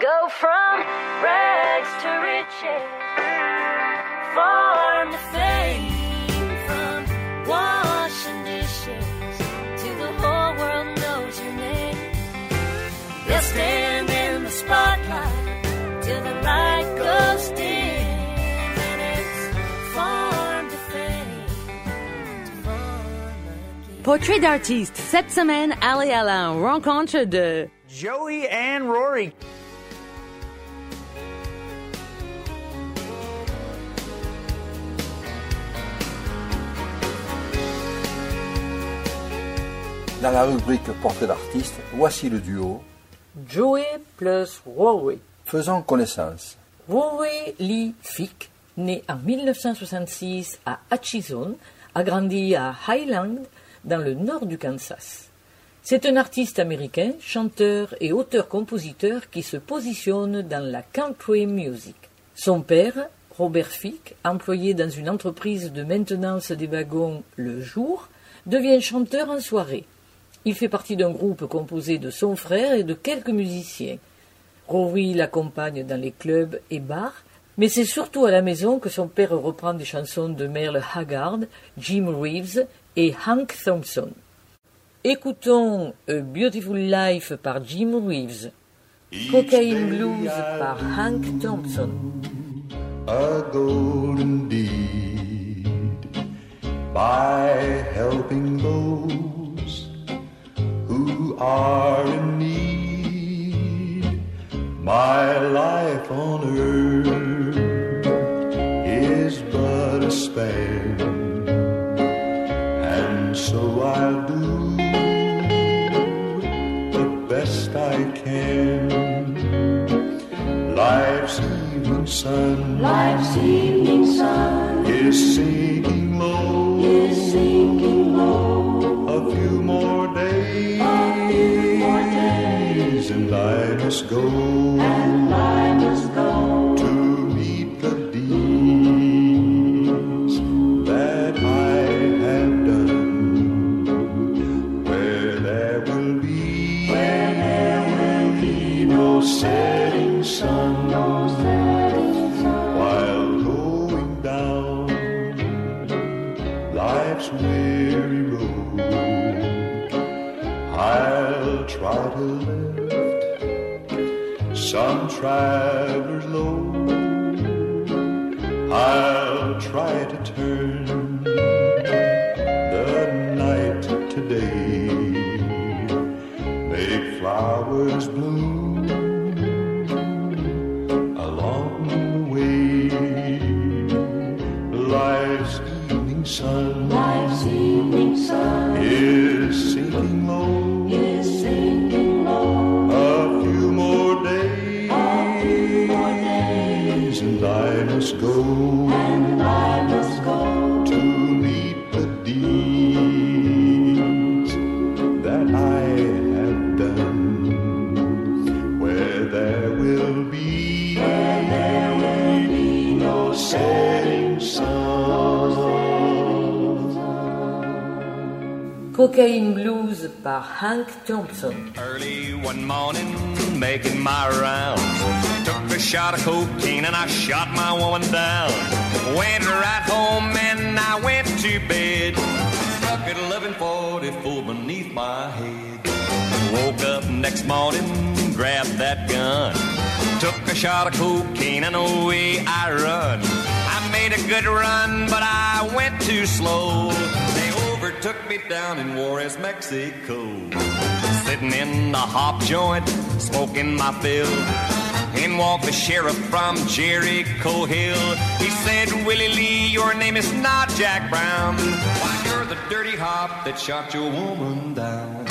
go from rags to riches, farm to fame, from washing dishes to the whole world knows your name. They'll stand in the spotlight till the light goes dim, and it's farm to fame, to farm. Portrait d'artiste. Cette semaine, Ali Alain, rencontre de... Joey and Rory. Dans la rubrique Portrait d'artiste, voici le duo. Joey plus Rory. Faisons connaissance. Rory Lee Fick, né en 1966 à Atchison, a grandi à Highland, dans le nord du Kansas. C'est un artiste américain, chanteur et auteur-compositeur qui se positionne dans la country music. Son père, Robert Fick, employé dans une entreprise de maintenance des wagons le jour, devient chanteur en soirée. Il fait partie d'un groupe composé de son frère et de quelques musiciens. Rory l'accompagne dans les clubs et bars, mais c'est surtout à la maison que son père reprend des chansons de Merle Haggard, Jim Reeves et Hank Thompson. Écoutons A Beautiful Life par Jim Reeves, Cocaine Blues par Hank Thompson. a golden deed by helping those who are in need. My life on earth is but a span, and so I'll do the best I can. Life's evening sun Life's evening sun is sinking low. is sinking low. A few more days, and I must go And I must go to meet the deeds that I have done. Where there will be, where there will be no setting sun, some traveler's load. I'll Cocaine Blues par Hank Thompson. Early one morning, making my rounds. Took a shot of cocaine and I shot my woman down. Went right home and I went to bed. Stuck at 1144 beneath my head. Woke up next morning, grabbed that gun. Took a shot of cocaine and away I run. I made a good run, but I went too slow. Me down in Juarez, Mexico. Sitting in the hop joint, smoking my fill. In walked the sheriff from Jericho Hill. He said, Willie Lee, your name is not Jack Brown. Why, you're the dirty hop that shot your woman down.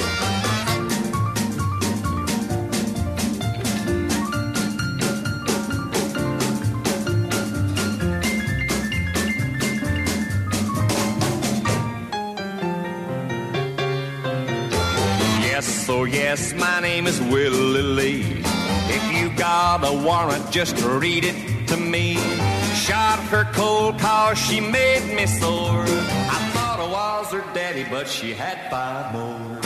Oh yes, my name is Willie Lee. If you got a warrant, just read it to me. Shot her cold cause she made me sore. I thought I was her daddy, but she had five more.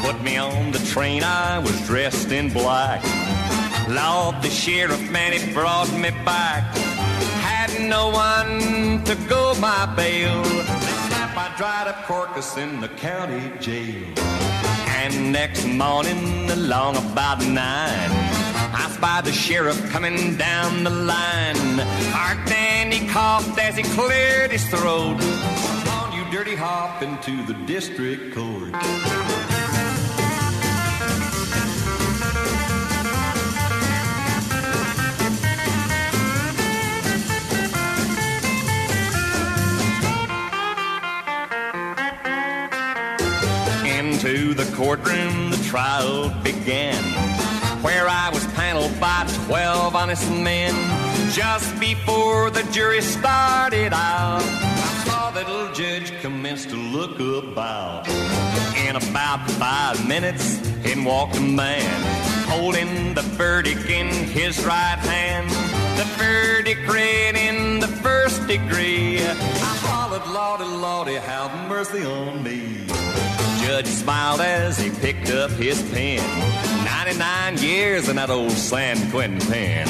Put me on the train, I was dressed in black. Lord, the sheriff man, he brought me back. Had no one to go my bail. Snap, I dried up Corcus in the county jail. And next morning, along about nine, I spied the sheriff coming down the line. Art Danny coughed as he cleared his throat. Come on, you dirty hop, into the district court. Into the courtroom, the trial began, where I was paneled by 12 honest men. Just before the jury started out, I saw that little judge commence to look about. In about five minutes, in walked a man, holding the verdict in his right hand. The verdict read in the first degree. I hollered, Lordy, Lordy, have mercy on me. Judge smiled as he picked up his pen. 99 years in that old San Quentin pen.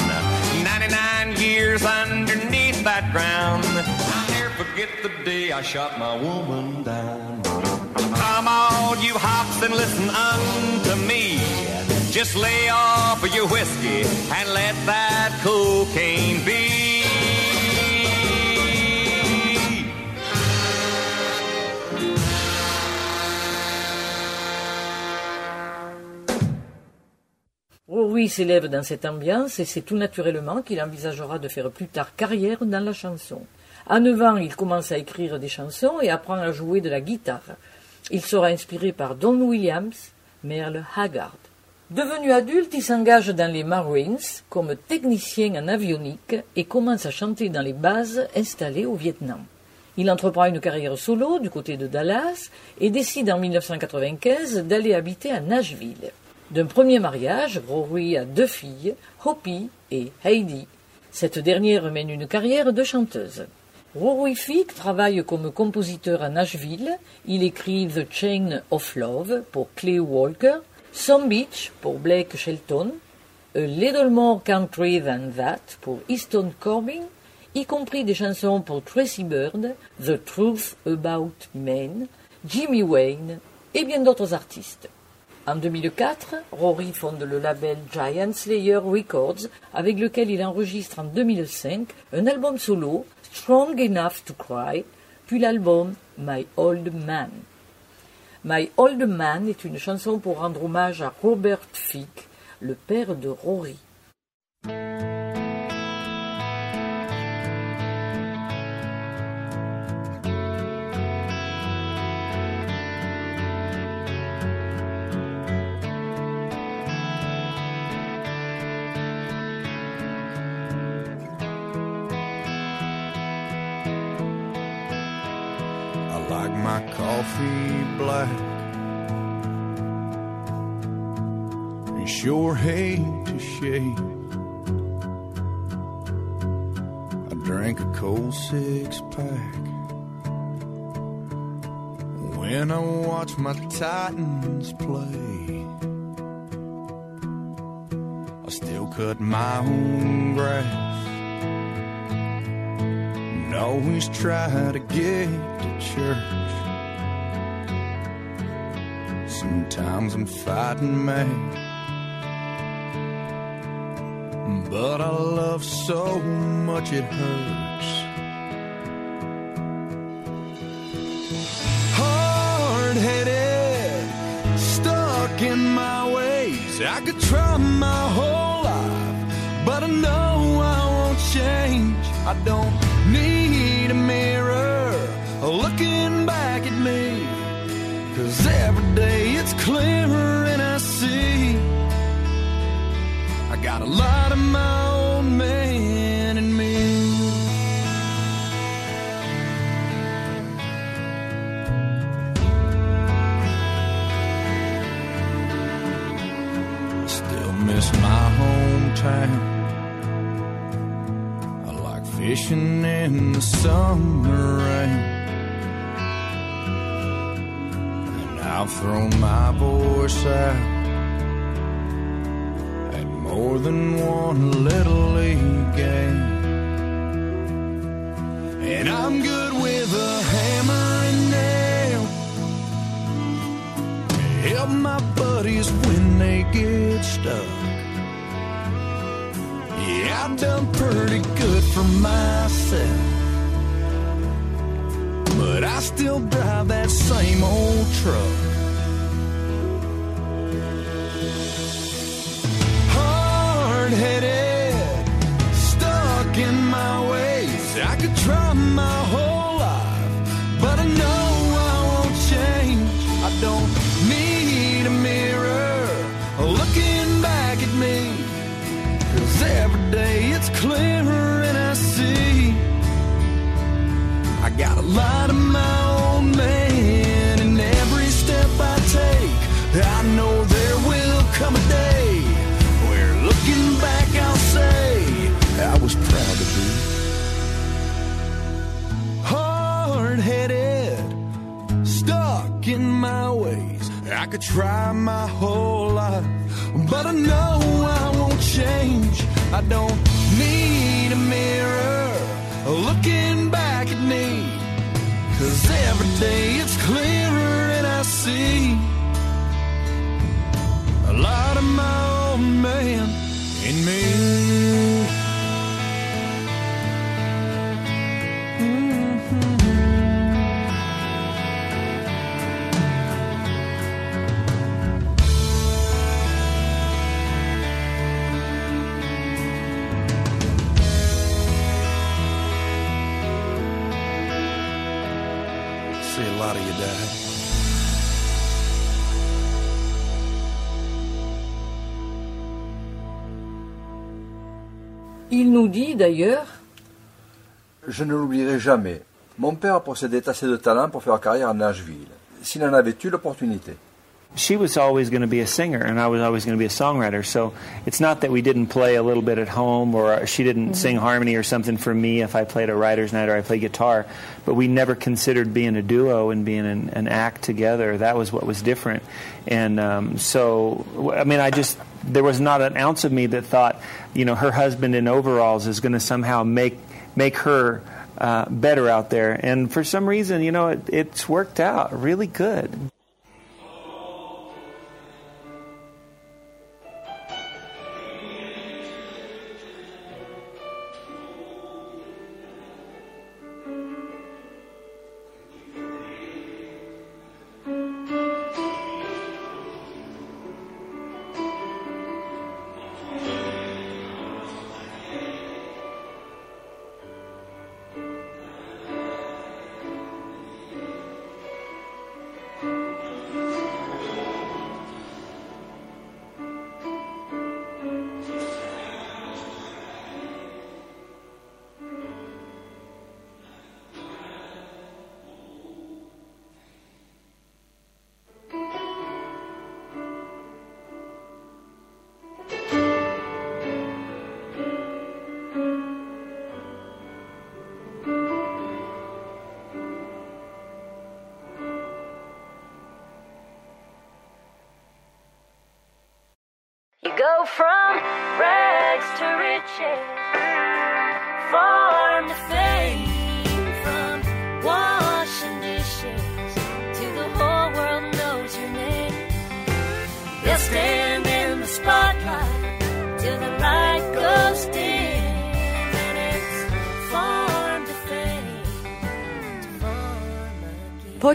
99 years underneath that ground. I'll never forget the day I shot my woman down. Come on, you hops, and listen unto me. Just lay off of your whiskey and let that cocaine be. S'élève dans cette ambiance et c'est tout naturellement qu'il envisagera de faire plus tard carrière dans la chanson. À 9 ans, il commence à écrire des chansons et apprend à jouer de la guitare. Il sera inspiré par Don Williams, Merle Haggard. Devenu adulte, il s'engage dans les Marines comme technicien en avionique et commence à chanter dans les bases installées au Vietnam. Il entreprend une carrière solo du côté de Dallas et décide en 1995 d'aller habiter à Nashville. D'un premier mariage, Rory a deux filles, Hopi et Heidi. Cette dernière mène une carrière de chanteuse. Rory Fick travaille comme compositeur à Nashville. Il écrit The Chain of Love pour Clay Walker, Some Beach pour Blake Shelton, A Little More Country Than That pour Easton Corbin, y compris des chansons pour Tracy Bird, The Truth About Men, Jimmy Wayne et bien d'autres artistes. En 2004, Rory fonde le label Giant Slayer Records, avec lequel il enregistre en 2005 un album solo, Strong Enough to Cry, puis l'album My Old Man. My Old Man est une chanson pour rendre hommage à Robert Fick, le père de Rory. And sure hate to shave. I drank a cold six pack. When I watch my Titans play, I still cut my own grass and always try to get to church. Sometimes I'm fighting mad, but I love so much it hurts. Hard headed, stuck in my ways. I could try my whole life, but I know I won't change. I don't need a mirror looking back at me. Cause every day clearer and I see I got a lot of my own man in me. Still miss my hometown. I like fishing in the summer rain. I've thrown my voice out at more than one little league game. And I'm good with a hammer and nail. Help my buddies when they get stuck. Yeah, I've done pretty good for myself. I still drive that same old truck. Hard headed, stuck in my ways. I could try my could try my whole life but I know I won't change. I don't need a mirror looking back at me Cause every day it's clearer and I see Il nous dit d'ailleurs Je ne l'oublierai jamais. Mon père possédait assez de talent pour faire carrière à Nashville, s'il en avait eu l'opportunité. She was always going to be a singer, and I was always going to be a songwriter. So it's not that we didn't play a little bit at home, or she didn't sing harmony or something for me if I played a writer's night or I played guitar. But we never considered being a duo and being an, an act together. That was what was different. And um, so, I mean, I just there was not an ounce of me that thought, you know, her husband in overalls is going to somehow make make her uh, better out there. And for some reason, you know, it, it's worked out really good.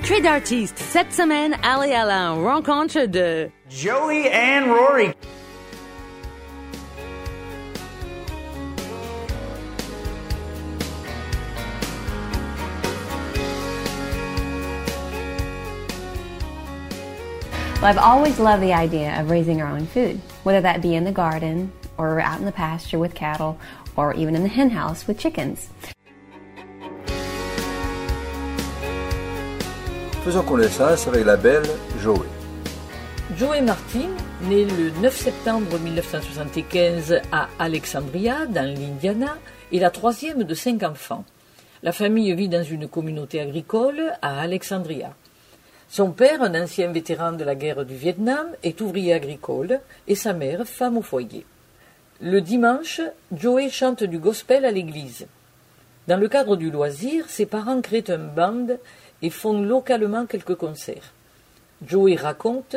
Portrait d'artiste. Cette semaine, Ali Alain, rencontre de... Joey and Rory. Well, I've always loved the idea of raising our own food, whether that be in the garden or out in the pasture with cattle or even in the hen house with chickens. Faisons connaissance avec la belle Joey. Joey Martin, né le 9 septembre 1975 à Alexandria, dans l'Indiana, est la troisième de cinq enfants. La famille vit dans une communauté agricole à Alexandria. Son père, un ancien vétéran de la guerre du Vietnam, est ouvrier agricole et sa mère, femme au foyer. Le dimanche, Joey chante du gospel à l'église. Dans le cadre du loisir, ses parents créent un band et font localement quelques concerts. Joey raconte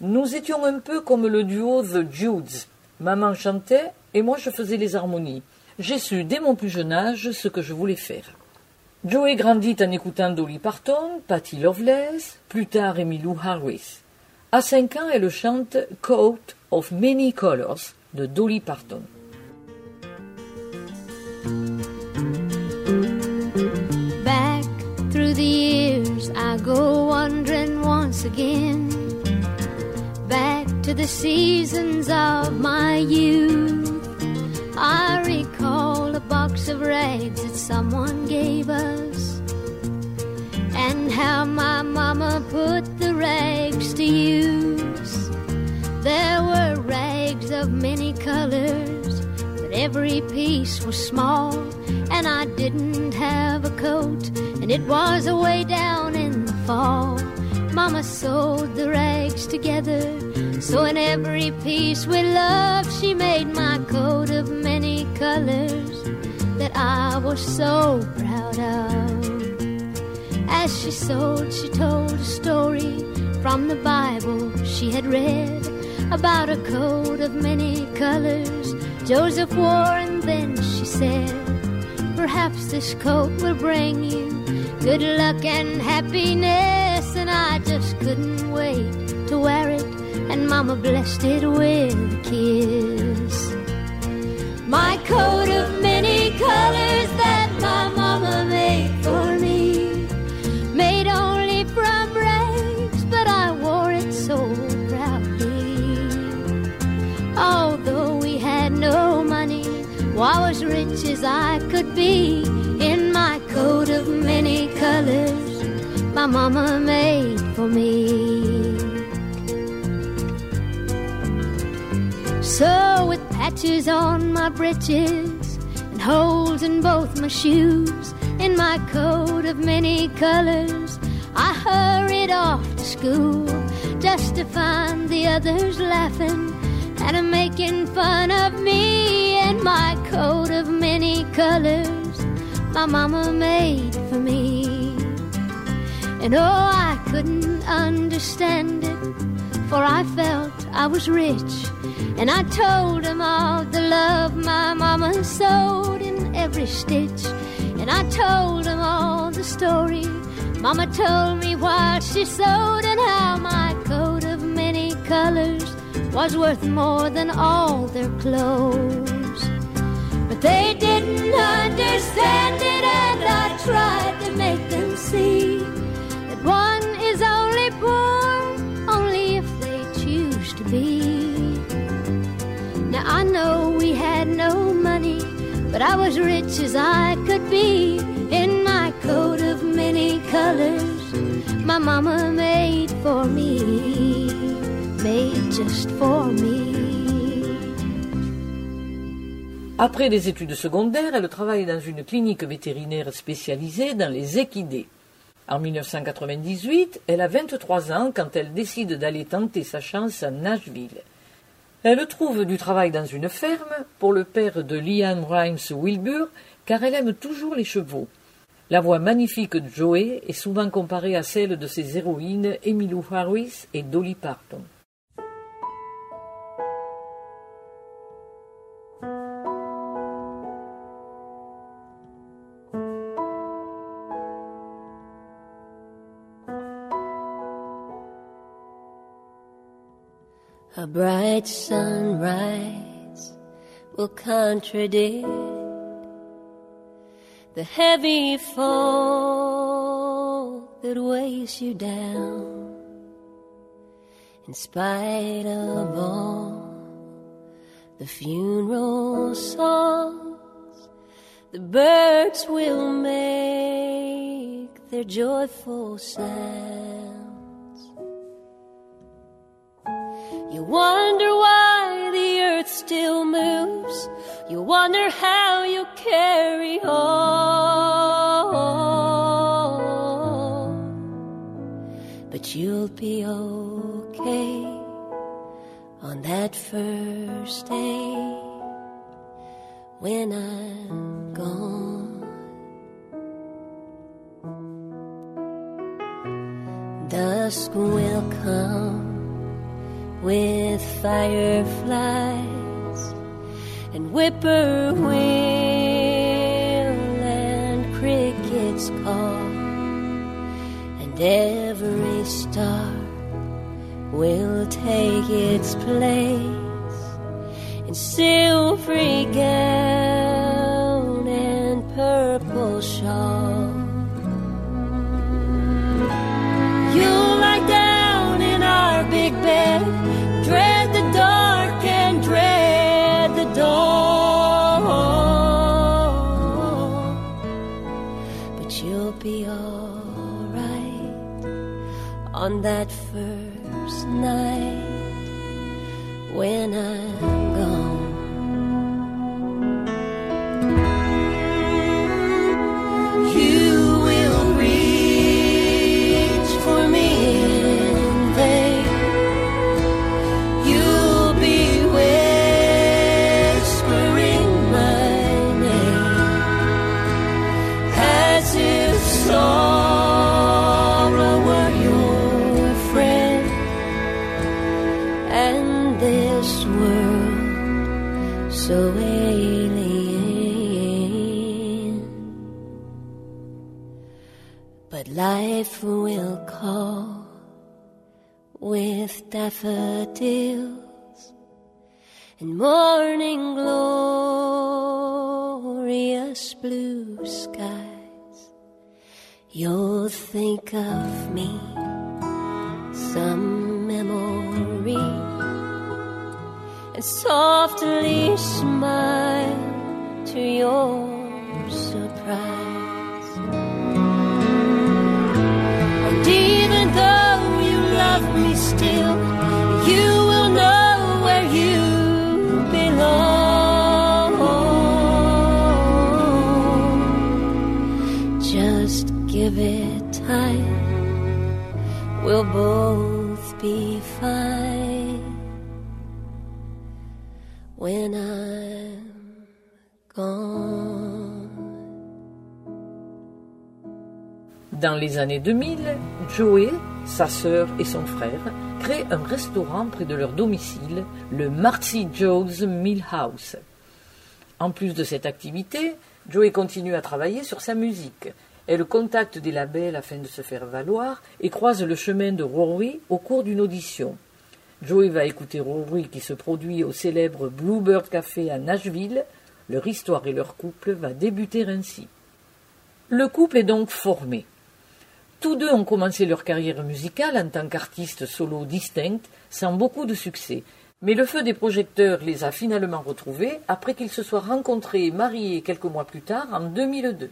Nous étions un peu comme le duo The Judes. Maman chantait et moi je faisais les harmonies. J'ai su dès mon plus jeune âge ce que je voulais faire. Joey grandit en écoutant Dolly Parton, Patty Loveless, plus tard Emmylou Harris. À 5 ans, elle chante Coat of Many Colors de Dolly Parton. I go wandering once again. Back to the seasons of my youth. I recall a box of rags that someone gave us. And how my mama put the rags to use. There were rags of many colors, but every piece was small. And I didn't have a coat, and it was away down in the fall. Mama sewed the rags together, so in every piece with love, she made my coat of many colors that I was so proud of. As she sewed, she told a story from the Bible she had read about a coat of many colors Joseph wore, and then she said, Perhaps this coat will bring you good luck and happiness. And I just couldn't wait to wear it, and Mama blessed it with a kiss. My coat of many colors that my mama made for me, I was rich as I could be in my coat of many colors my mama made for me. So, with patches on my breeches and holes in both my shoes, in my coat of many colors, I hurried off to school just to find the others laughing and making fun of me in my coat of many colors my mama made for me. And oh, I couldn't understand it, for I felt I was rich. And I told them all the love my mama sewed in every stitch. And I told them all the story mama told me while she sewed, and how my coat of many colors was worth more than all their clothes. But they didn't understand it, and I tried to make them see that one is only poor only if they choose to be. Now I know we had no money, but I was rich as I could be in my coat of many colors. My mama made for me, made just for me. Après des études secondaires, elle travaille dans une clinique vétérinaire spécialisée dans les équidés. En 1998, elle a 23 ans quand elle décide d'aller tenter sa chance à Nashville. Elle trouve du travail dans une ferme pour le père de Liam Rhymes Wilbur car elle aime toujours les chevaux. La voix magnifique de Joey est souvent comparée à celle de ses héroïnes Emmylou Harris et Dolly Parton. A bright sunrise will contradict the heavy fall that weighs you down. In spite of all the funeral songs, the birds will make their joyful sounds. Wonder why the earth still moves. You wonder how you carry on. But you'll be okay on that first day. when I'm gone. Dusk will come with fireflies and whippoorwill and crickets call, and every star will take its place in silvery gown Life will call with daffodils and morning glorious blue skies. You'll think of me, some memory, and softly smile to your surprise. Me still, you will know where you belong. Just give it time, we'll both be fine when I'm gone. Dans les années 2000, Joey, sa sœur et son frère créent un restaurant près de leur domicile, le Marcy Joe's Mill House. En plus de cette activité, Joey continue à travailler sur sa musique. Elle contacte des labels afin de se faire valoir et croise le chemin de Rory au cours d'une audition. Joey va écouter Rory qui se produit au célèbre Bluebird Café à Nashville. Leur histoire et leur couple va débuter ainsi. Le couple est donc formé. Tous deux ont commencé leur carrière musicale en tant qu'artistes solo distincts, sans beaucoup de succès. Mais le feu des projecteurs les a finalement retrouvés après qu'ils se soient rencontrés et mariés quelques mois plus tard, en 2002.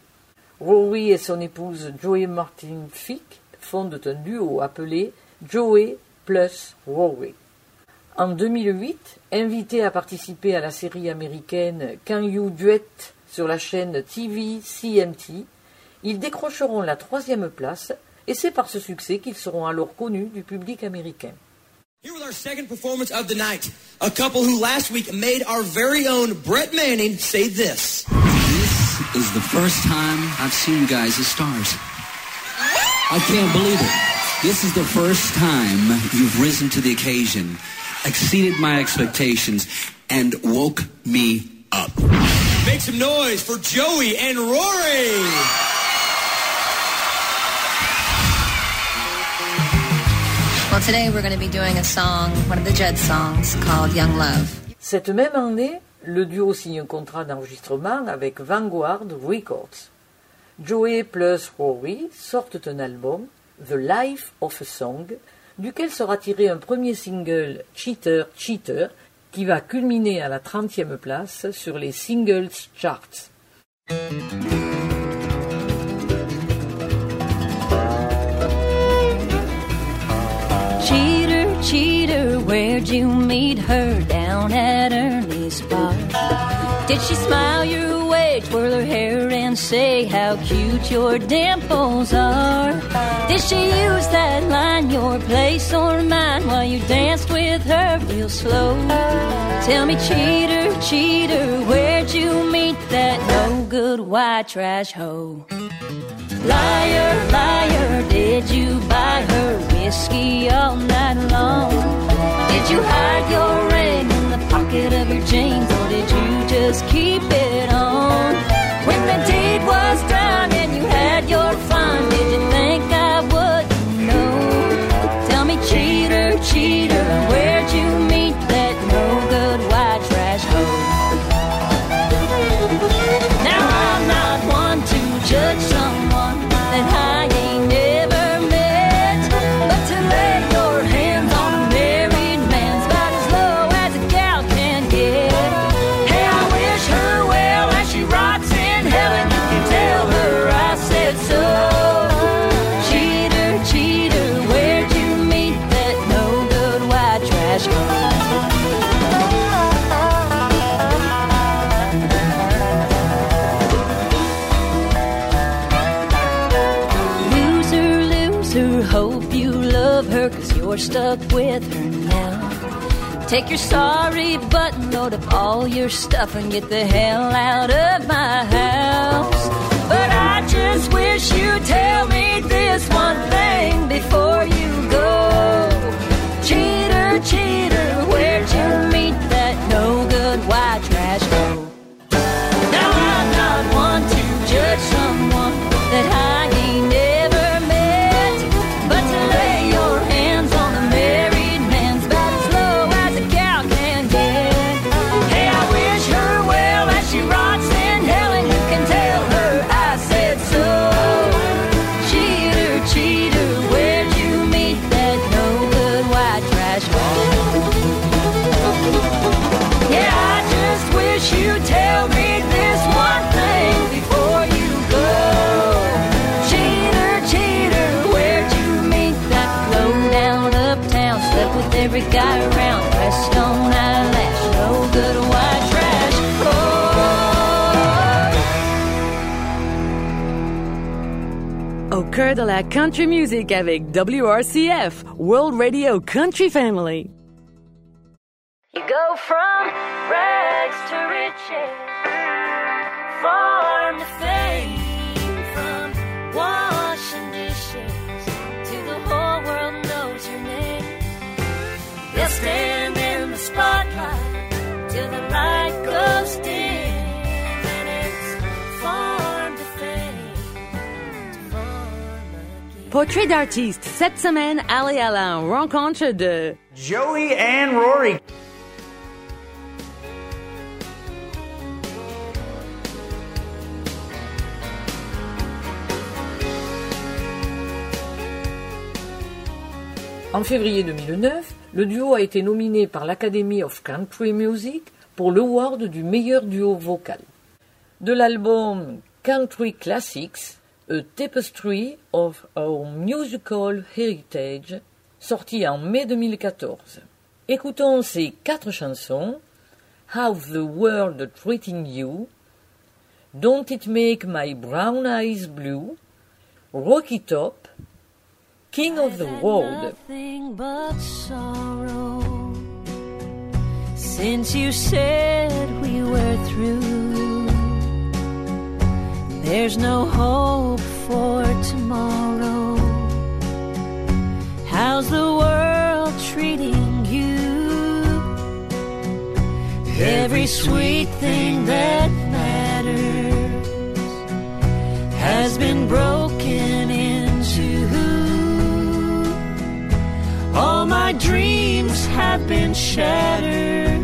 Rory et son épouse Joey Martin Fick fondent un duo appelé Joey plus Rory. En 2008, invité à participer à la série américaine Can You Duet sur la chaîne TV CMT, ils décrocheront la troisième place et c'est par ce succès qu'ils seront alors connus du public américain. Here with our second performance of the night, a couple who last week made our very own Brett Manning say this. This is the first time I've seen you guys as stars. I can't believe it. This is the first time you've risen to the occasion, exceeded my expectations, and woke me up. Make some noise for Joey and Rory. Well, today we're going to be doing a song, one of the Jed songs called Young Love. Cette même année, le duo signe un contrat d'enregistrement avec Vanguard Records. Joey plus Rory sortent un album, The Life of a Song, duquel sera tiré un premier single, Cheater, Cheater, qui va culminer à la 30e place sur les singles charts. You meet her down at Ernie's bar? Did she smile your way, twirl her hair, and say how cute your dimples are? Did she use that line, your place or mine, while you danced with her real slow? Tell me, cheater, cheater, where'd you meet that no good white trash hoe. Liar, liar, did you buy her whiskey all night long? Did you hide your ring in the pocket of your jeans or did you just keep it on? When the deed was done and you had your fun, did you think I would know? Tell me, cheater, cheater, where'd you meet Take your sorry button, load up all your stuff and get the hell out of my house. But I just wish you'd tell me this one thing before you go. Cheater, cheater, where'd you meet that no good white De oh. la country music avec WRCF, World Radio Country Family. You go from rags to riches, stand in the spotlight till the light goes dim, and it's farm to fame. Portrait d'artiste. Cette semaine, Ali Alain, rencontre de Joey and Rory. En février 2009, le duo a été nominé par l'Academy of Country Music pour l'award du meilleur duo vocal. De l'album Country Classics, A Tapestry of Our Musical Heritage, sorti en mai 2014. Écoutons ces quatre chansons How's the World Treating You, Don't It Make My Brown Eyes Blue, Rocky Top, King of the world. since you said we were through. There's no hope for tomorrow. How's the world treating you? Every sweet thing that matters has been broken All my dreams have been shattered.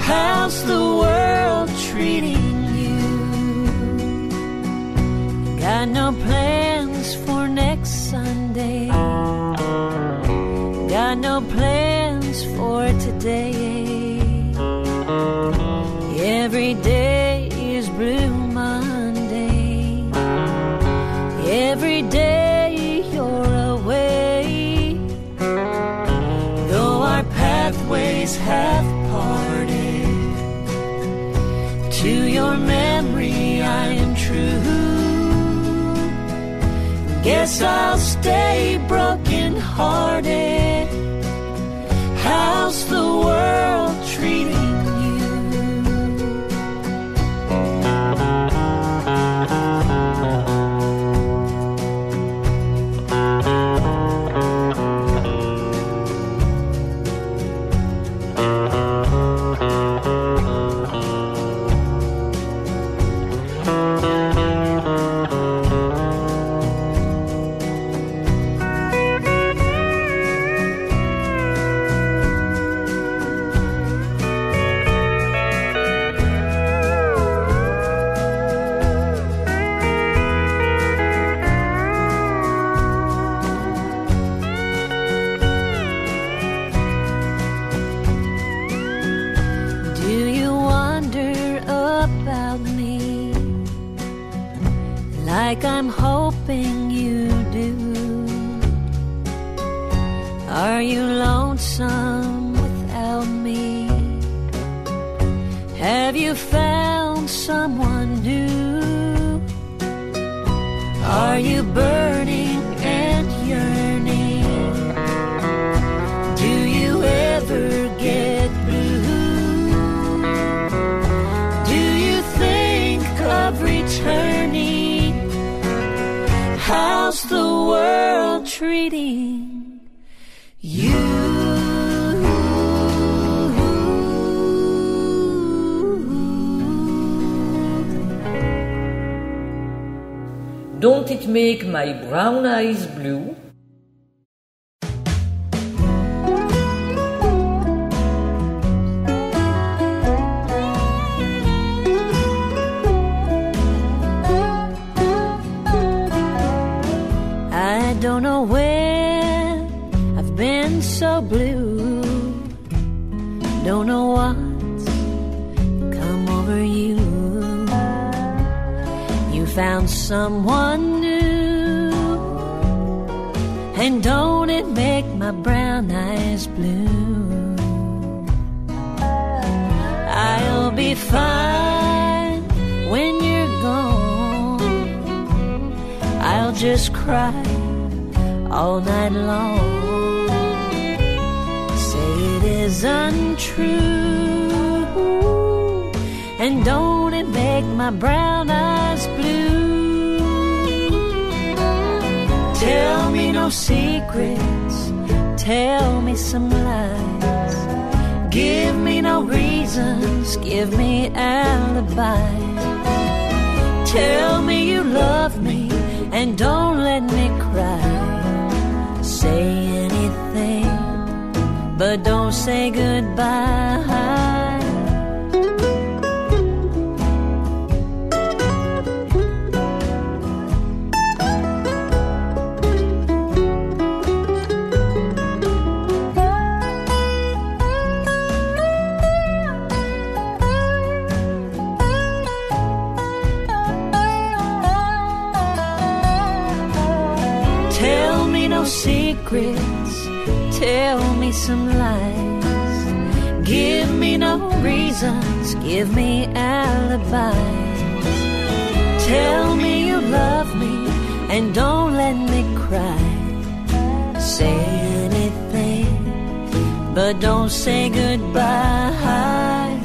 How's the world treating you? Got no plans for next Sunday. Got no plans for today. Every day Guess I'll stay broken hearted. Make my brown eyes blue? I don't know when I've been so blue. Don't know what's come over you. You found someone new. And don't it make my brown eyes blue? I'll be fine when you're gone. I'll just cry all night long. Say it is untrue. And don't it make my brown eyes blue? Tell me no secrets, tell me some lies. Give me no reasons, give me alibis. Tell me you love me and don't let me cry. Say anything, but don't say goodbye. Secrets, tell me some lies. Give me no reasons, give me alibis. Tell me you love me and don't let me cry. Say anything, but don't say goodbye.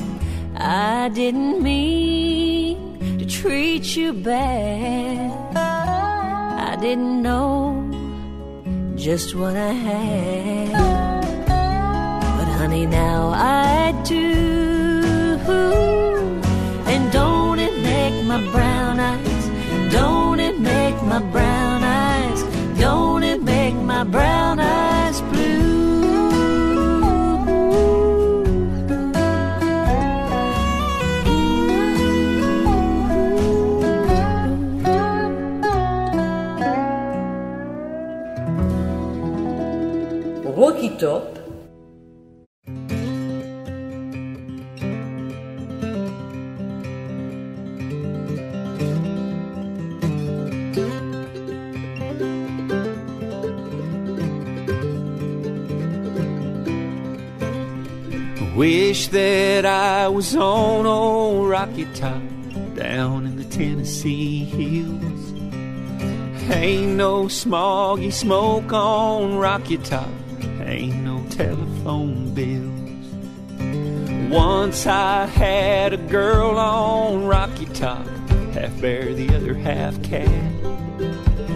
I didn't mean to treat you bad. I didn't know just what I had. But honey, now I do. And don't it make my brown eyes? Don't it make my brown eyes? Don't it make my brown eyes Top, Wish that I was on old Rocky Top down in the Tennessee hills. Ain't no smoggy smoke on Rocky Top, telephone bills. Once I had a girl on Rocky Top, half bear, the other half cat.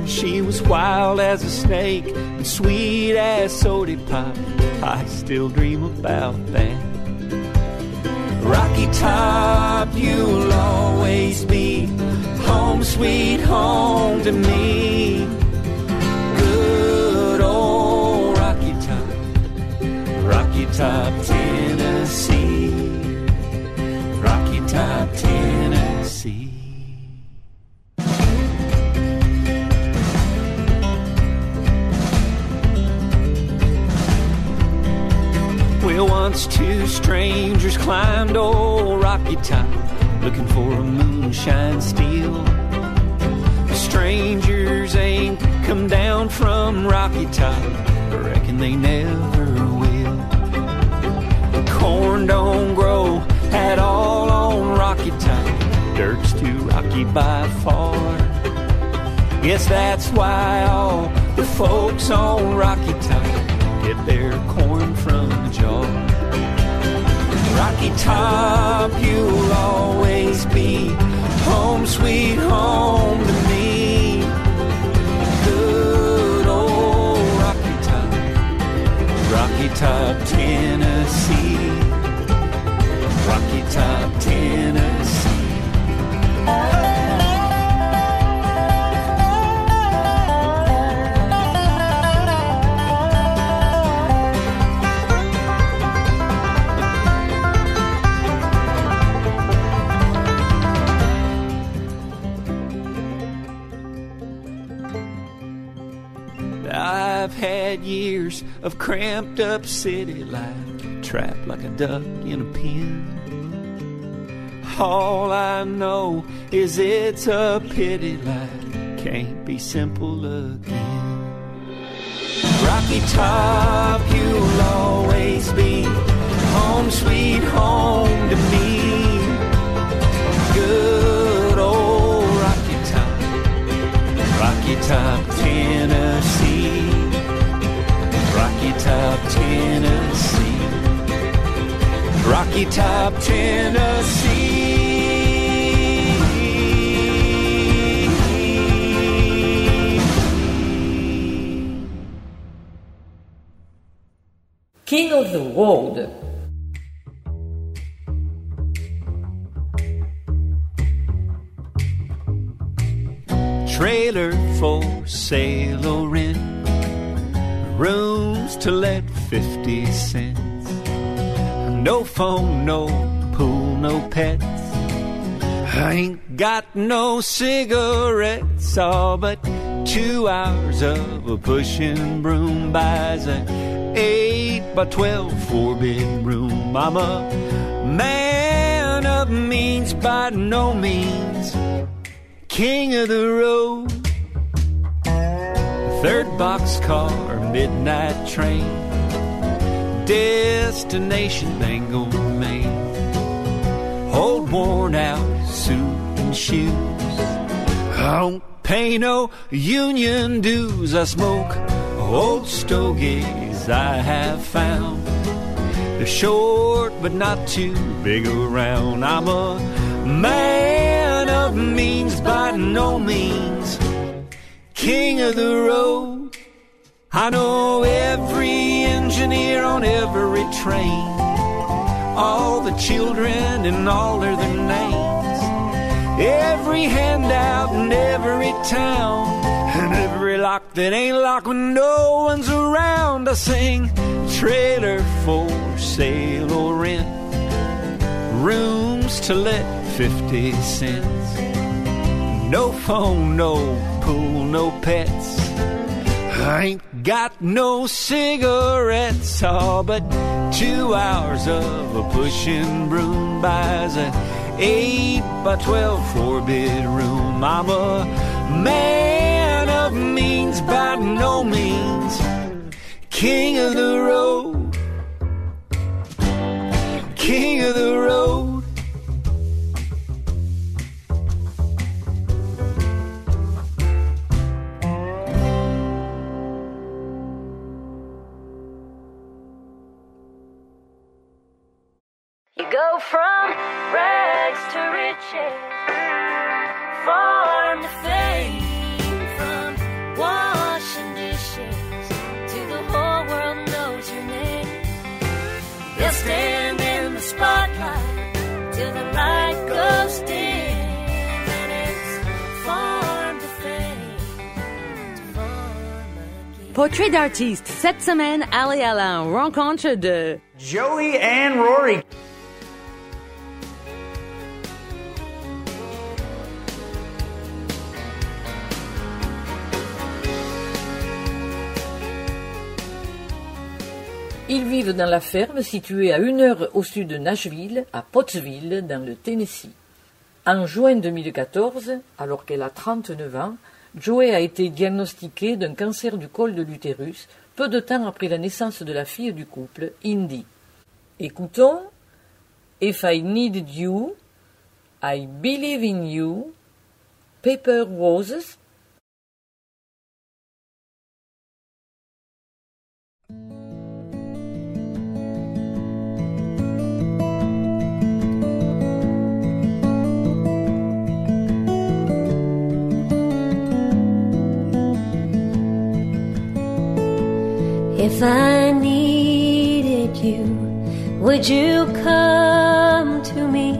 She was wild as a snake and sweet as soda pop. I still dream about that. Rocky Top, you'll always be home, sweet home to me. Top, Tennessee. Rocky Top, Tennessee. Well, once two strangers climbed old Rocky Top looking for a moonshine steel. strangers ain't come down from Rocky Top. I reckon they never. Corn don't grow at all on Rocky Top. Dirt's too rocky by far. Guess that's why all the folks on Rocky Top get their corn from the jar. Rocky Top, you'll always be home, sweet home to me. Good old Rocky Top, Rocky Top, Tennessee. Rocky Top, Tennessee. I've had years of cramped up city life, trapped like a duck in a pen. All I know is it's a pity life can't be simple again. Rocky Top, you'll always be home, sweet home to me. Good old Rocky Top, Rocky Top, Tennessee. Rocky Top, Tennessee. Rocky Top, Tennessee. King of the world. Trailer for sale or rent. Rooms to let 50 cents. No phone, no pool, no pets. I ain't got no cigarettes, all but two hours of a pushing broom buys a eight by twelve four bedroom. I'm a man of means by no means, king of the road. Third boxcar, midnight train, destination Bangor, Maine. Old worn out suit and shoes. I don't pay no union dues. I smoke old I have found. They're short but not too big around. I'm a man of means by no means, king of the road. I know every engineer on every train, all the children and all their names, every handout in every town, and every lock that ain't locked when no one's around. I sing trailer for sale or rent, rooms to let 50 cents. No phone, no pool, no pets. I ain't got no cigarettes, all but two hours of a pushing broom buys a eight by twelve four bedroom. I'm a man of means by no means, king of the road, king of the road. You go from stand in the spotlight till the light goes dim, and it's farm to fame. to farm again. Portrait d'artiste. Cette semaine, Ali Alain, rencontre de Joey and Rory. Ils vivent dans la ferme située à une heure au sud de Nashville, à Pottsville, dans le Tennessee. En juin 2014, alors qu'elle a 39 ans, Joey a été diagnostiqué d'un cancer du col de l'utérus peu de temps après la naissance de la fille du couple, Indy. Écoutons If I Needed You, I Believe in You, Paper Roses, If I needed you, would you come to me?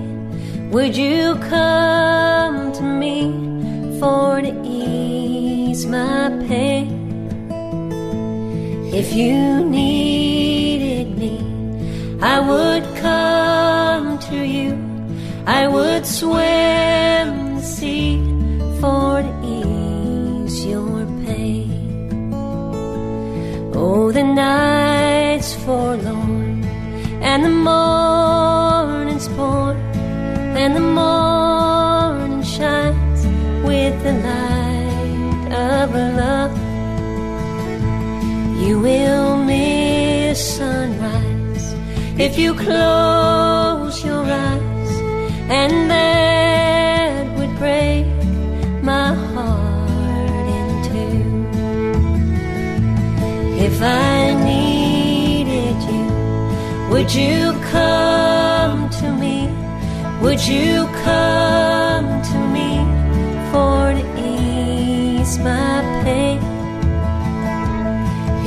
Would you come to me for to ease my pain? If you needed me, I would come to you. I would swim the sea for and the morning's born, and the morning shines with the light of love. You will miss sunrise if you close your eyes, and that would you come to me? Would you come to me for to ease my pain?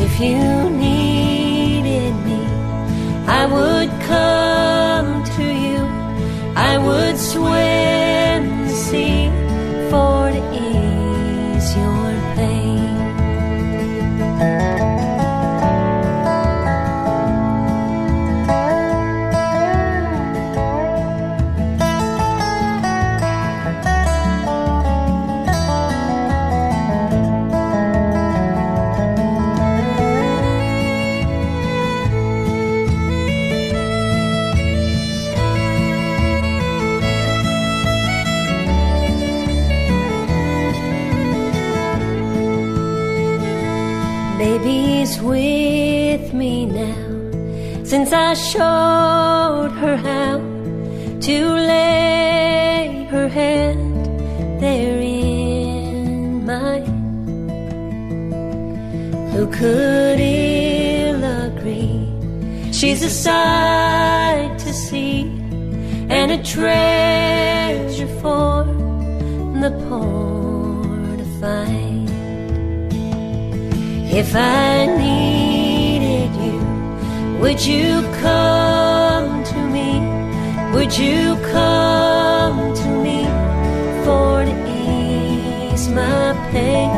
If you since I showed her how to lay her hand there in mine. Who could ill agree? She's a sight to see and a treasure for the poor to find. If I you, would you come to me? Would you come to me for to ease my pain?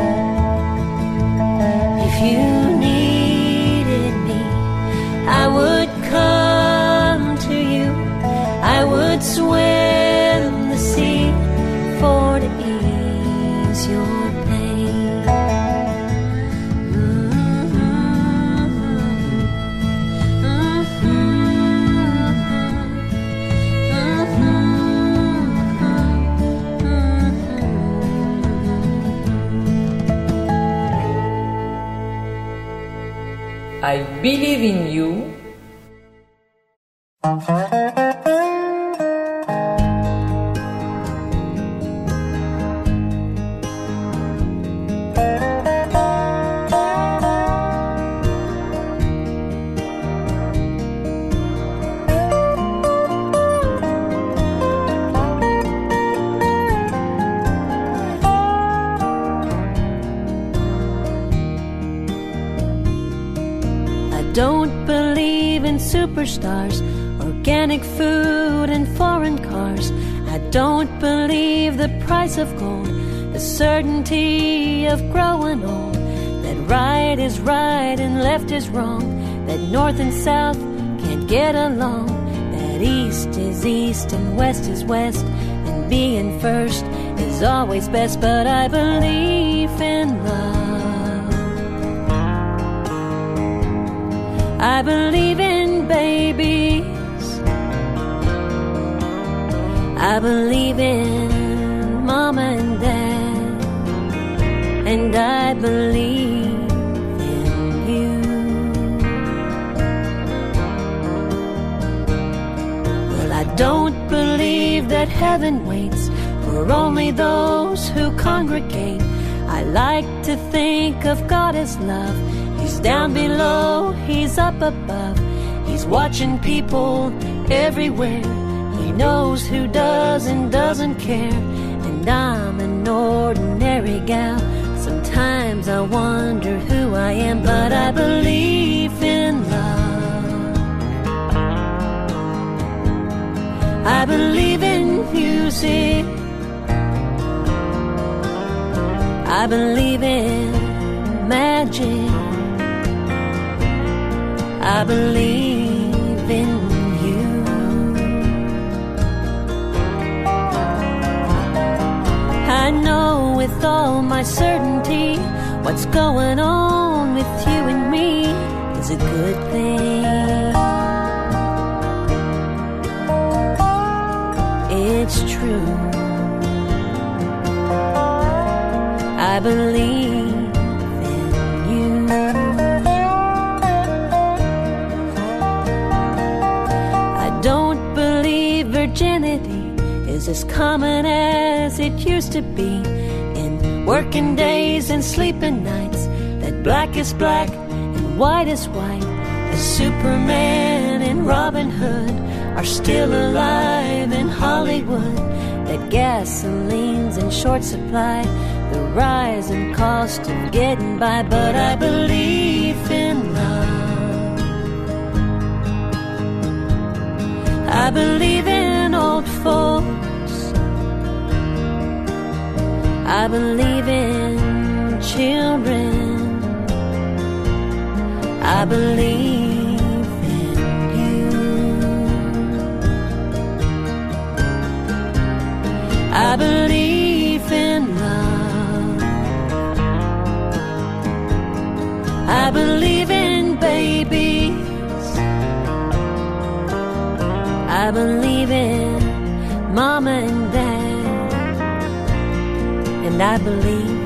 If you needed me, I would come to you. I would swim Believe in You, of gold, the certainty of growing old. That right is right and left is wrong, that north and south can't get along, that east is east and west is west, and being first is always best. But I believe in love. I believe in babies. I believe in and I believe in you. Well, I don't believe that heaven waits for only those who congregate. I like to think of God as love. He's down below, He's up above. He's watching people everywhere. He knows who does and doesn't care. And I'm an ordinary gal. Sometimes I wonder who I am, but I believe in love. I believe in music. I believe in magic. I believe in you. I know with all my certainty what's going on with you and me is a good thing. It's true. I believe in you. I don't believe virginity is as common as it used to be. In working days and sleeping nights, that black is black and white is white. The Superman and Robin Hood are still alive in Hollywood. That gasoline's in short supply, the rising cost of getting by. But I believe in love. I believe in old folks. I believe in children. I believe in you. I believe in love. I believe in babies. I believe in mama and dad. I believe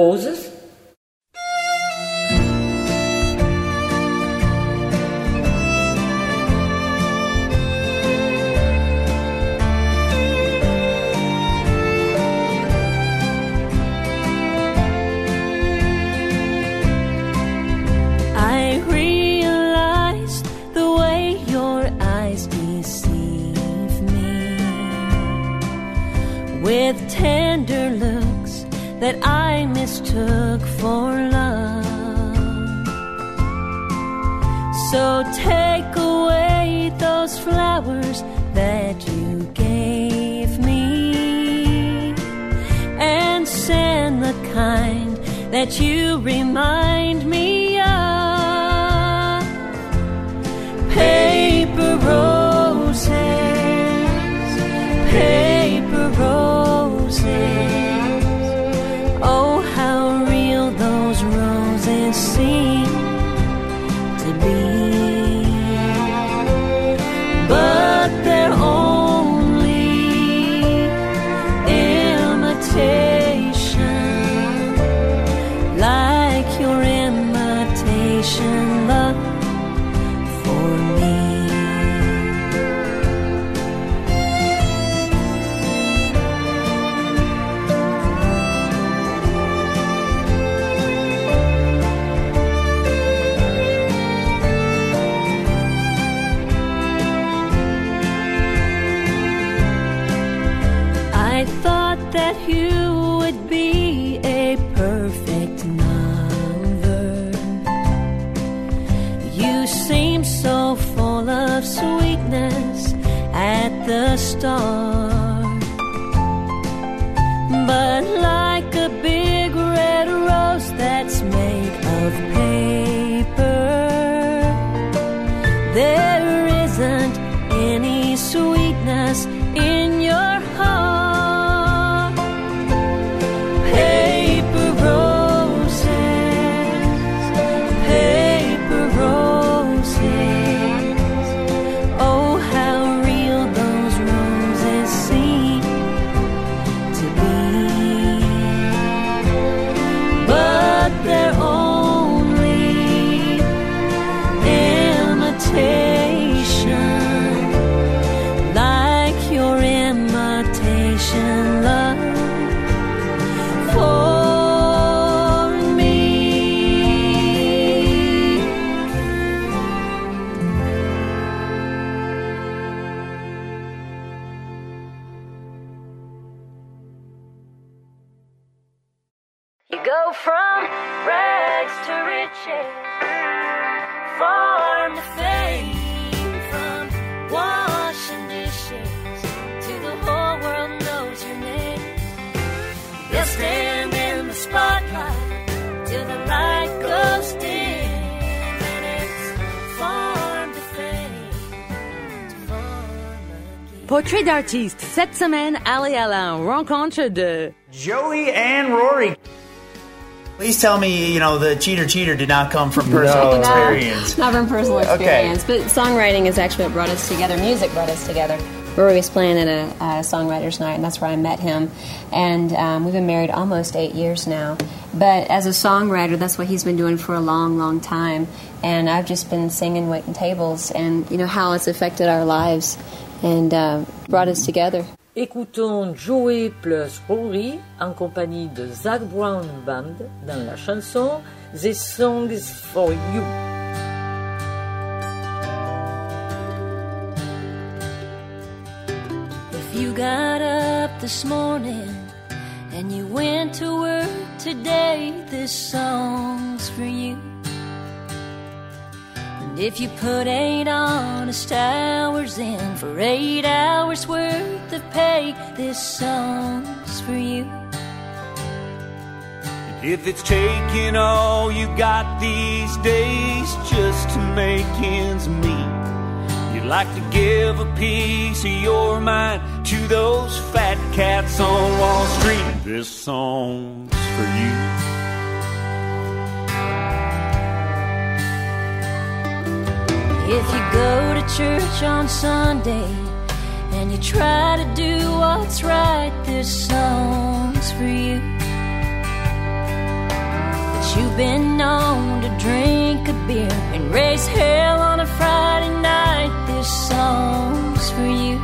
Souza, farm Portrait d'artiste. Cette semaine, allez à la rencontre de Joey and Rory. Please tell me, you know, the cheater cheater did not come from personal No. experience. Not from personal Okay. experience, but songwriting is actually what brought us together. Music brought us together. Rory was playing at a, a songwriters' night, and that's where I met him. And um, we've been married almost eight years now. But as a songwriter, that's what he's been doing for a long, long time. And I've just been singing, waiting tables, and you know how it's affected our lives and uh, brought us together. Écoutons Joey plus Rory en compagnie de Zac Brown Band dans la chanson This Song's for You. If you got up this morning and you went to work today, this song's for you. If you put eight honest hours in for eight hours worth of pay, this song's for you. If it's taking all you got these days just to make ends meet, you'd like to give a piece of your mind to those fat cats on Wall Street. This song's for you. If you go to church on Sunday and you try to do what's right, this song's for you. But you've been known to drink a beer and raise hell on a Friday night, this song's for you.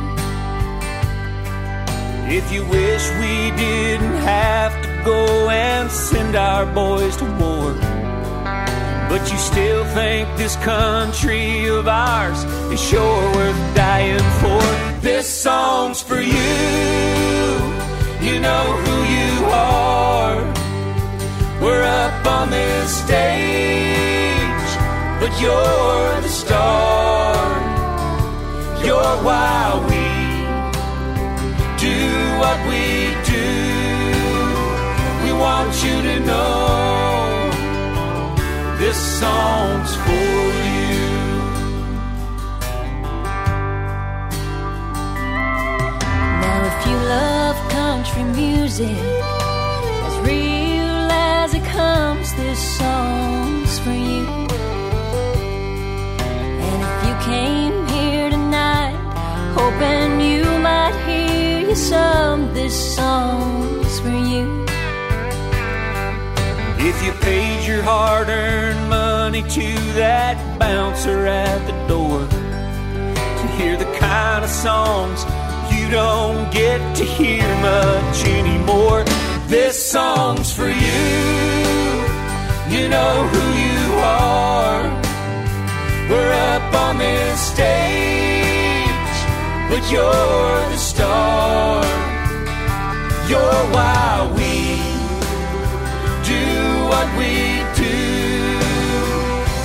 If you wish we didn't have to go and send our boys to war, still think this country of ours is sure worth dying for, this song's for you. You know who you are. We're up on this stage, but you're the star. You're why we this song's for you. Now, if you love country music, as real as it comes, this song's for you. And if you came here tonight, hoping you might hear you some, this song's for you. If you paid your hard earned money to that bouncer at the door to hear the kind of songs you don't get to hear much anymore, this song's for you. You know who you are. We're up on this stage, but you're the star. You're why we we do.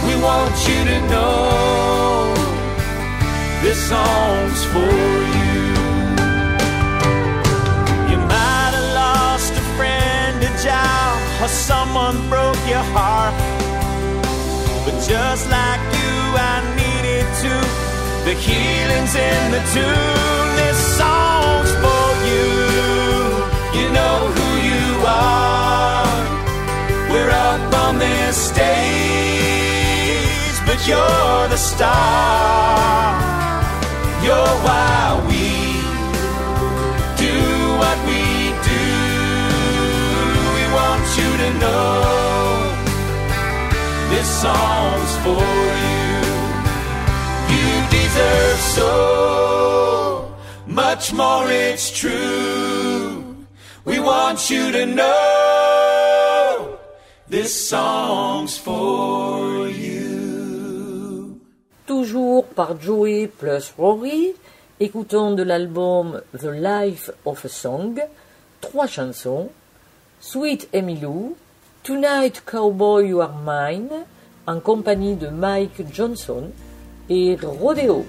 We want you to know this song's for you. You might have lost a friend, a job, or someone broke your heart. But just like you, I needed to. The healing's in the tune. This song's for you. You know who. We're up on this stage, but you're the star. You're why we do what we do. We want you to know this song's for you. You deserve so much more, it's true. We want you to know this song's for you. Toujours par Joey plus Rory, écoutons de l'album The Life of a Song, trois chansons, Sweet Emilou, Tonight Cowboy You Are Mine, en compagnie de Mike Johnson, et Rodeo.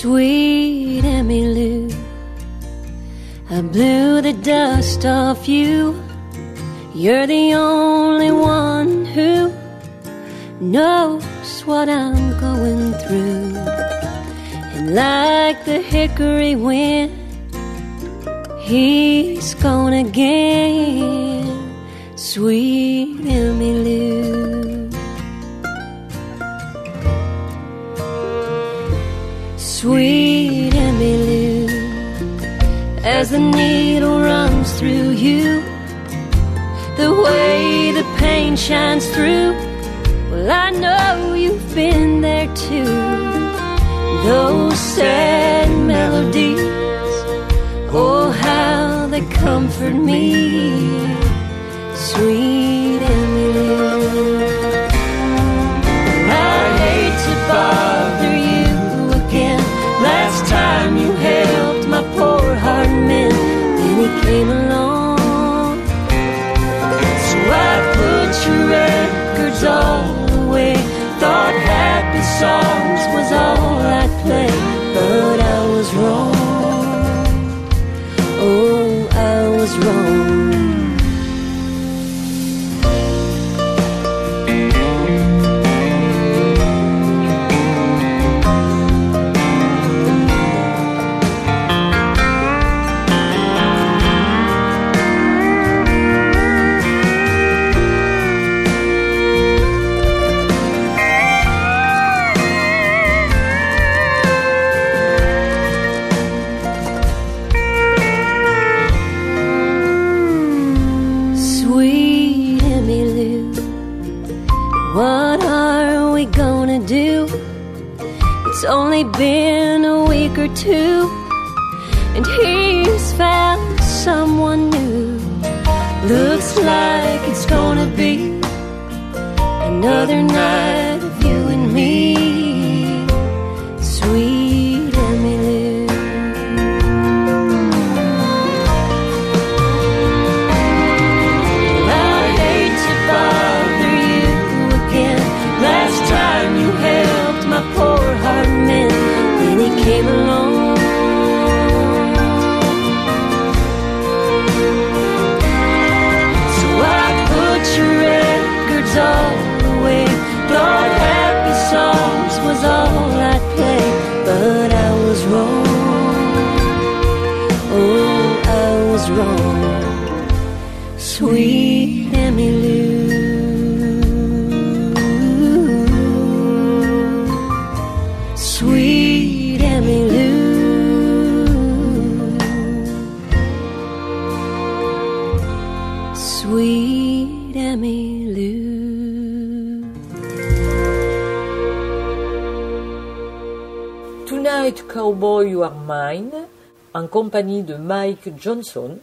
Sweet Emmylou, I blew the dust off you. You're the only one who knows what I'm going through. And like the hickory wind, he's gone again. Sweet Emmylou. Sweet Emmylou, as the needle runs through you, the way the pain shines through. Well, I know you've been there too. Those sad melodies, oh, how they comfort me. Sweet Emmylou. I hate to bother came along. So I put your records all away. Thought happy songs de Mike Johnson,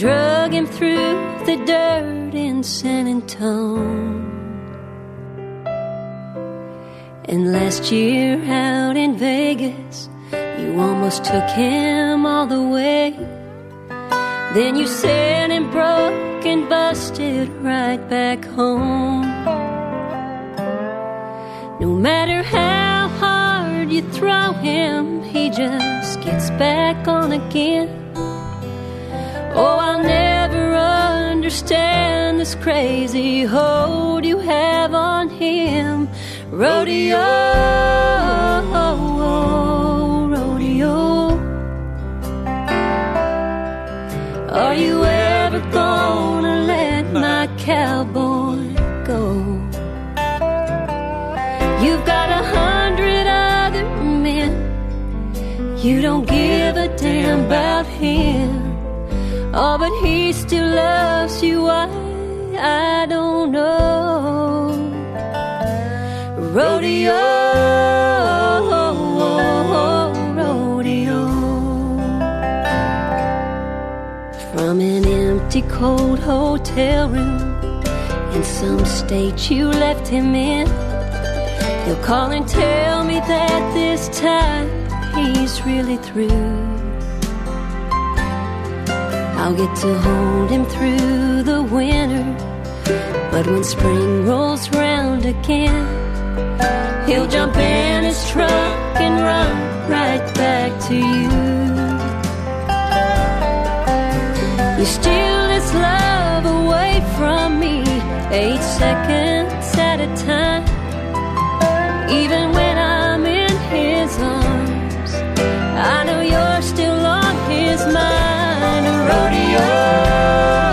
drug him through the dirt in San Antone. And last year out in Vegas, you almost took him all the way. Then you sent him broke and busted right back home. No matter how hard you throw him, he just gets back on again. Oh, I'll never understand this crazy hold you have on him. Rodeo, rodeo. Are you ever gonna let my cowboy go? You've got a hundred other men. You don't give a damn about. Oh, but he still loves you. Why? I don't know. Rodeo, rodeo. From an empty, cold hotel room in some state you left him in. He'll call and tell me that this time he's really through. I'll get to hold him through the winter. But when spring rolls round again, he'll jump in his truck and run right back to you. You steal his love away from me, eight seconds at a time. Even when I'm in his arms, I know you're still. Rodeo,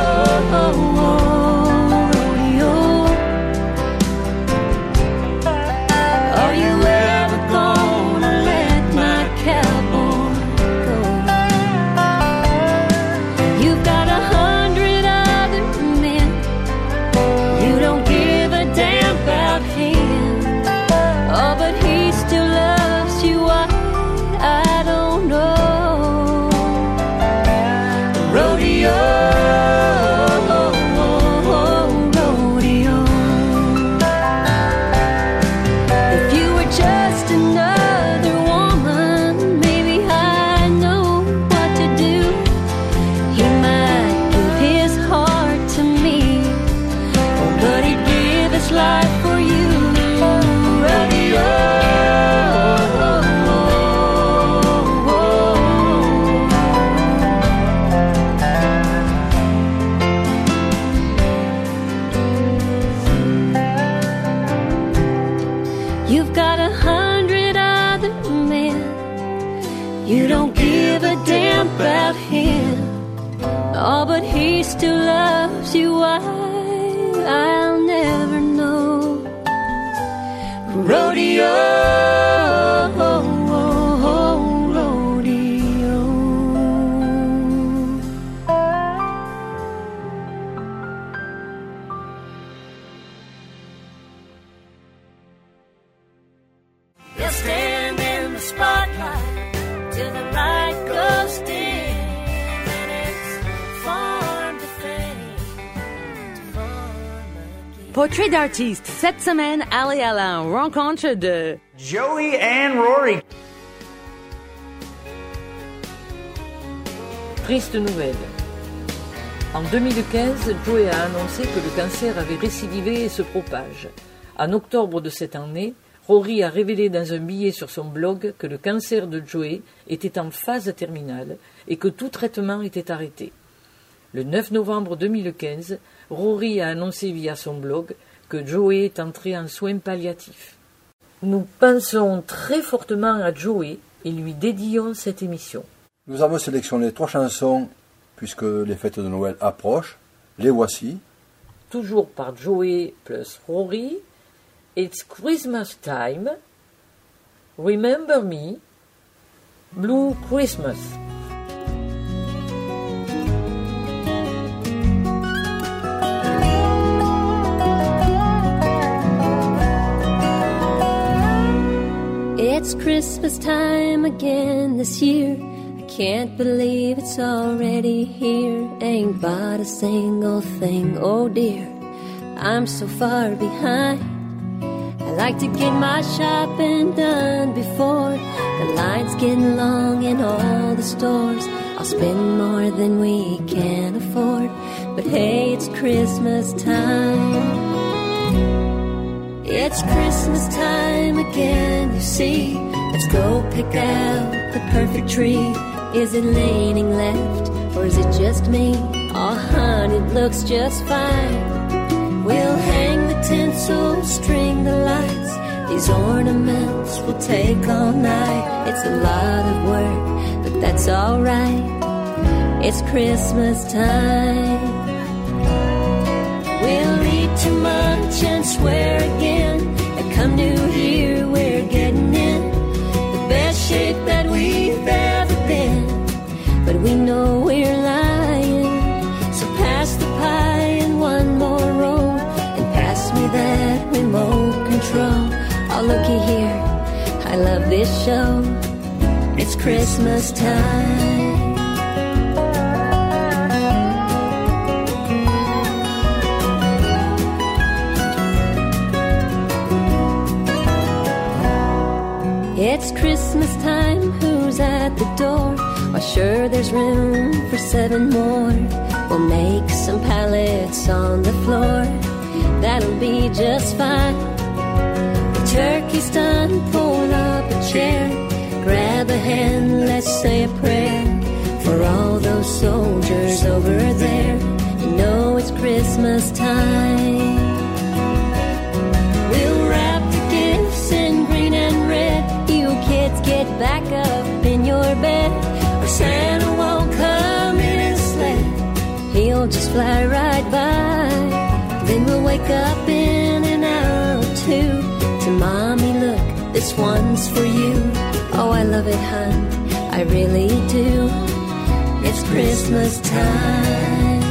Portrait d'artiste. Cette semaine, allez à la rencontre de Joey and Rory. Triste nouvelle. En 2015, Joey a annoncé que le cancer avait récidivé et se propage. En octobre de cette année, Rory a révélé dans un billet sur son blog que le cancer de Joey était en phase terminale et que tout traitement était arrêté. Le 9 novembre 2015, Rory a annoncé via son blog que Joey est entré en soins palliatifs. Nous pensons très fortement à Joey et lui dédions cette émission. Nous avons sélectionné trois chansons puisque les fêtes de Noël approchent. Les voici. toujours par Joey plus Rory. It's Christmas time. Remember me. Blue Christmas. It's Christmas time again this year. I can't believe it's already here. Ain't bought a single thing, oh dear. I'm so far behind. I like to get my shopping done before the lines getting long in all the stores. I'll spend more than we can afford. But hey, it's Christmas time. It's Christmas time again, you see. Let's go pick out the perfect tree. Is it leaning left or is it just me? Oh, honey, it looks just fine. We'll hang the tinsel, string the lights. These ornaments will take all night. It's a lot of work, but that's alright. It's Christmas time. Too much and swear again that come New Year we're getting in the best shape that we've ever been. But we know we're lying, so pass the pie and one more roll and pass me that remote control. Oh, looky here, I love this show. It's Christmas time. Christmas time, who's at the door? Why, sure, there's room for seven more. We'll make some pallets on the floor, that'll be just fine. The turkey's done, pull up a chair, grab a hand, let's say a prayer for all those soldiers over there. You know it's Christmas time. Santa won't come in his sled. He'll just fly right by. Then we'll wake up in an hour or two. To mommy, look, this one's for you. Oh, I love it, hun. I really do. It's Christmas time.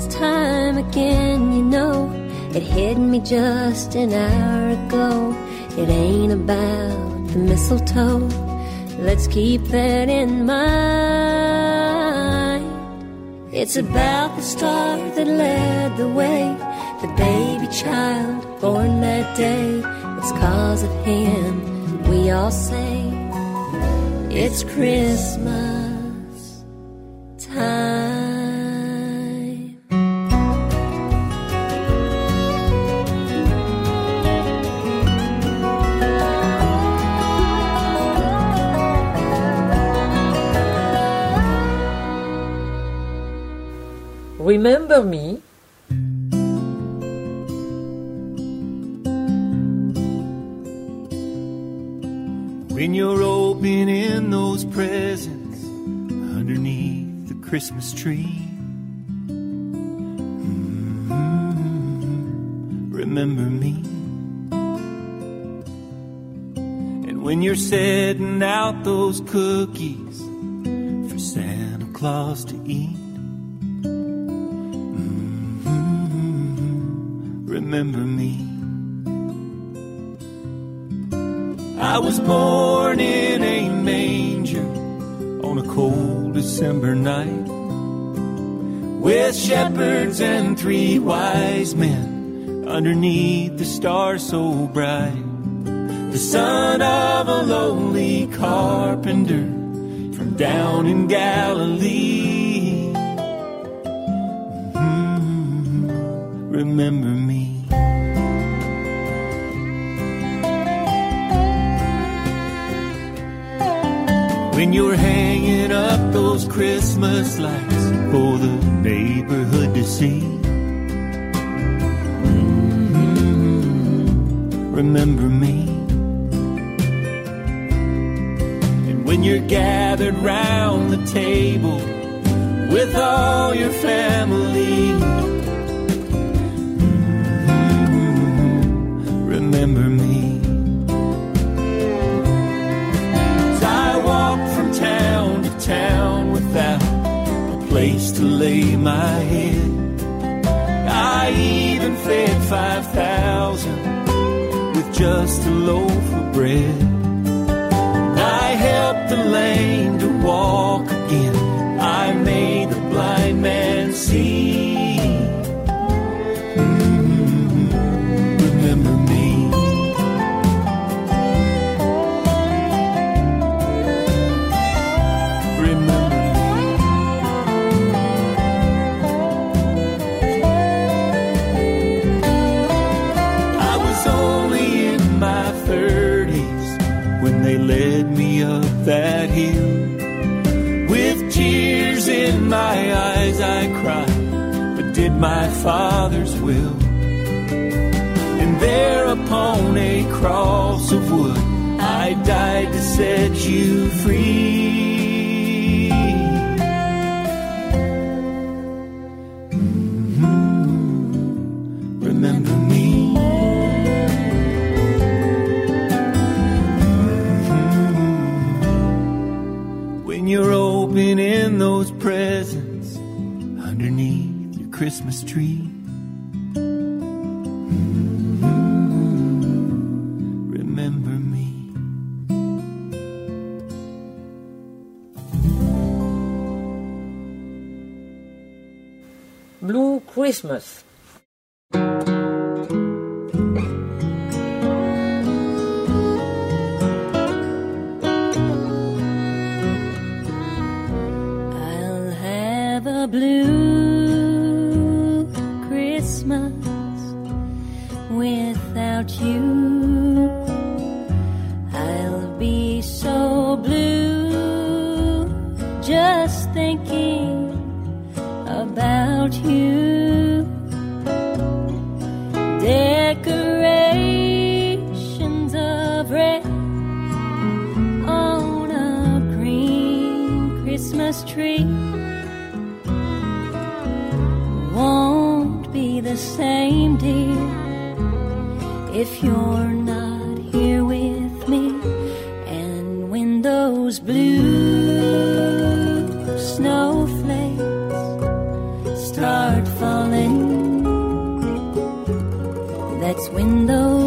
Christmas time again, you know. It hit me just an hour ago. It ain't about the mistletoe. Let's keep that in mind. It's about the star that led the way, the baby child born that day. It's cause of him we all say it's Christmas Remember Me, When you're opening in those presents underneath the Christmas tree. Mhm. Remember me. And when you're setting out those cookies for Santa Claus to eat. Born in a manger on a cold December night with shepherds and three wise men underneath the stars so bright. The son of a lonely carpenter from down in Galilee. Mhm. Remember when you're hanging up those Christmas lights for the neighborhood to see. Mhm. Remember me. And when you're gathered round the table with all your family. Place to lay my head. I even fed 5,000 with just a loaf of bread. I helped the lame to walk again. Father's will. And there upon a cross of wood, I died to set you free. Christmas tree. Mm-hmm. Remember me. Blue Christmas. if you're not here with me. And when those blue snowflakes start falling, that's when those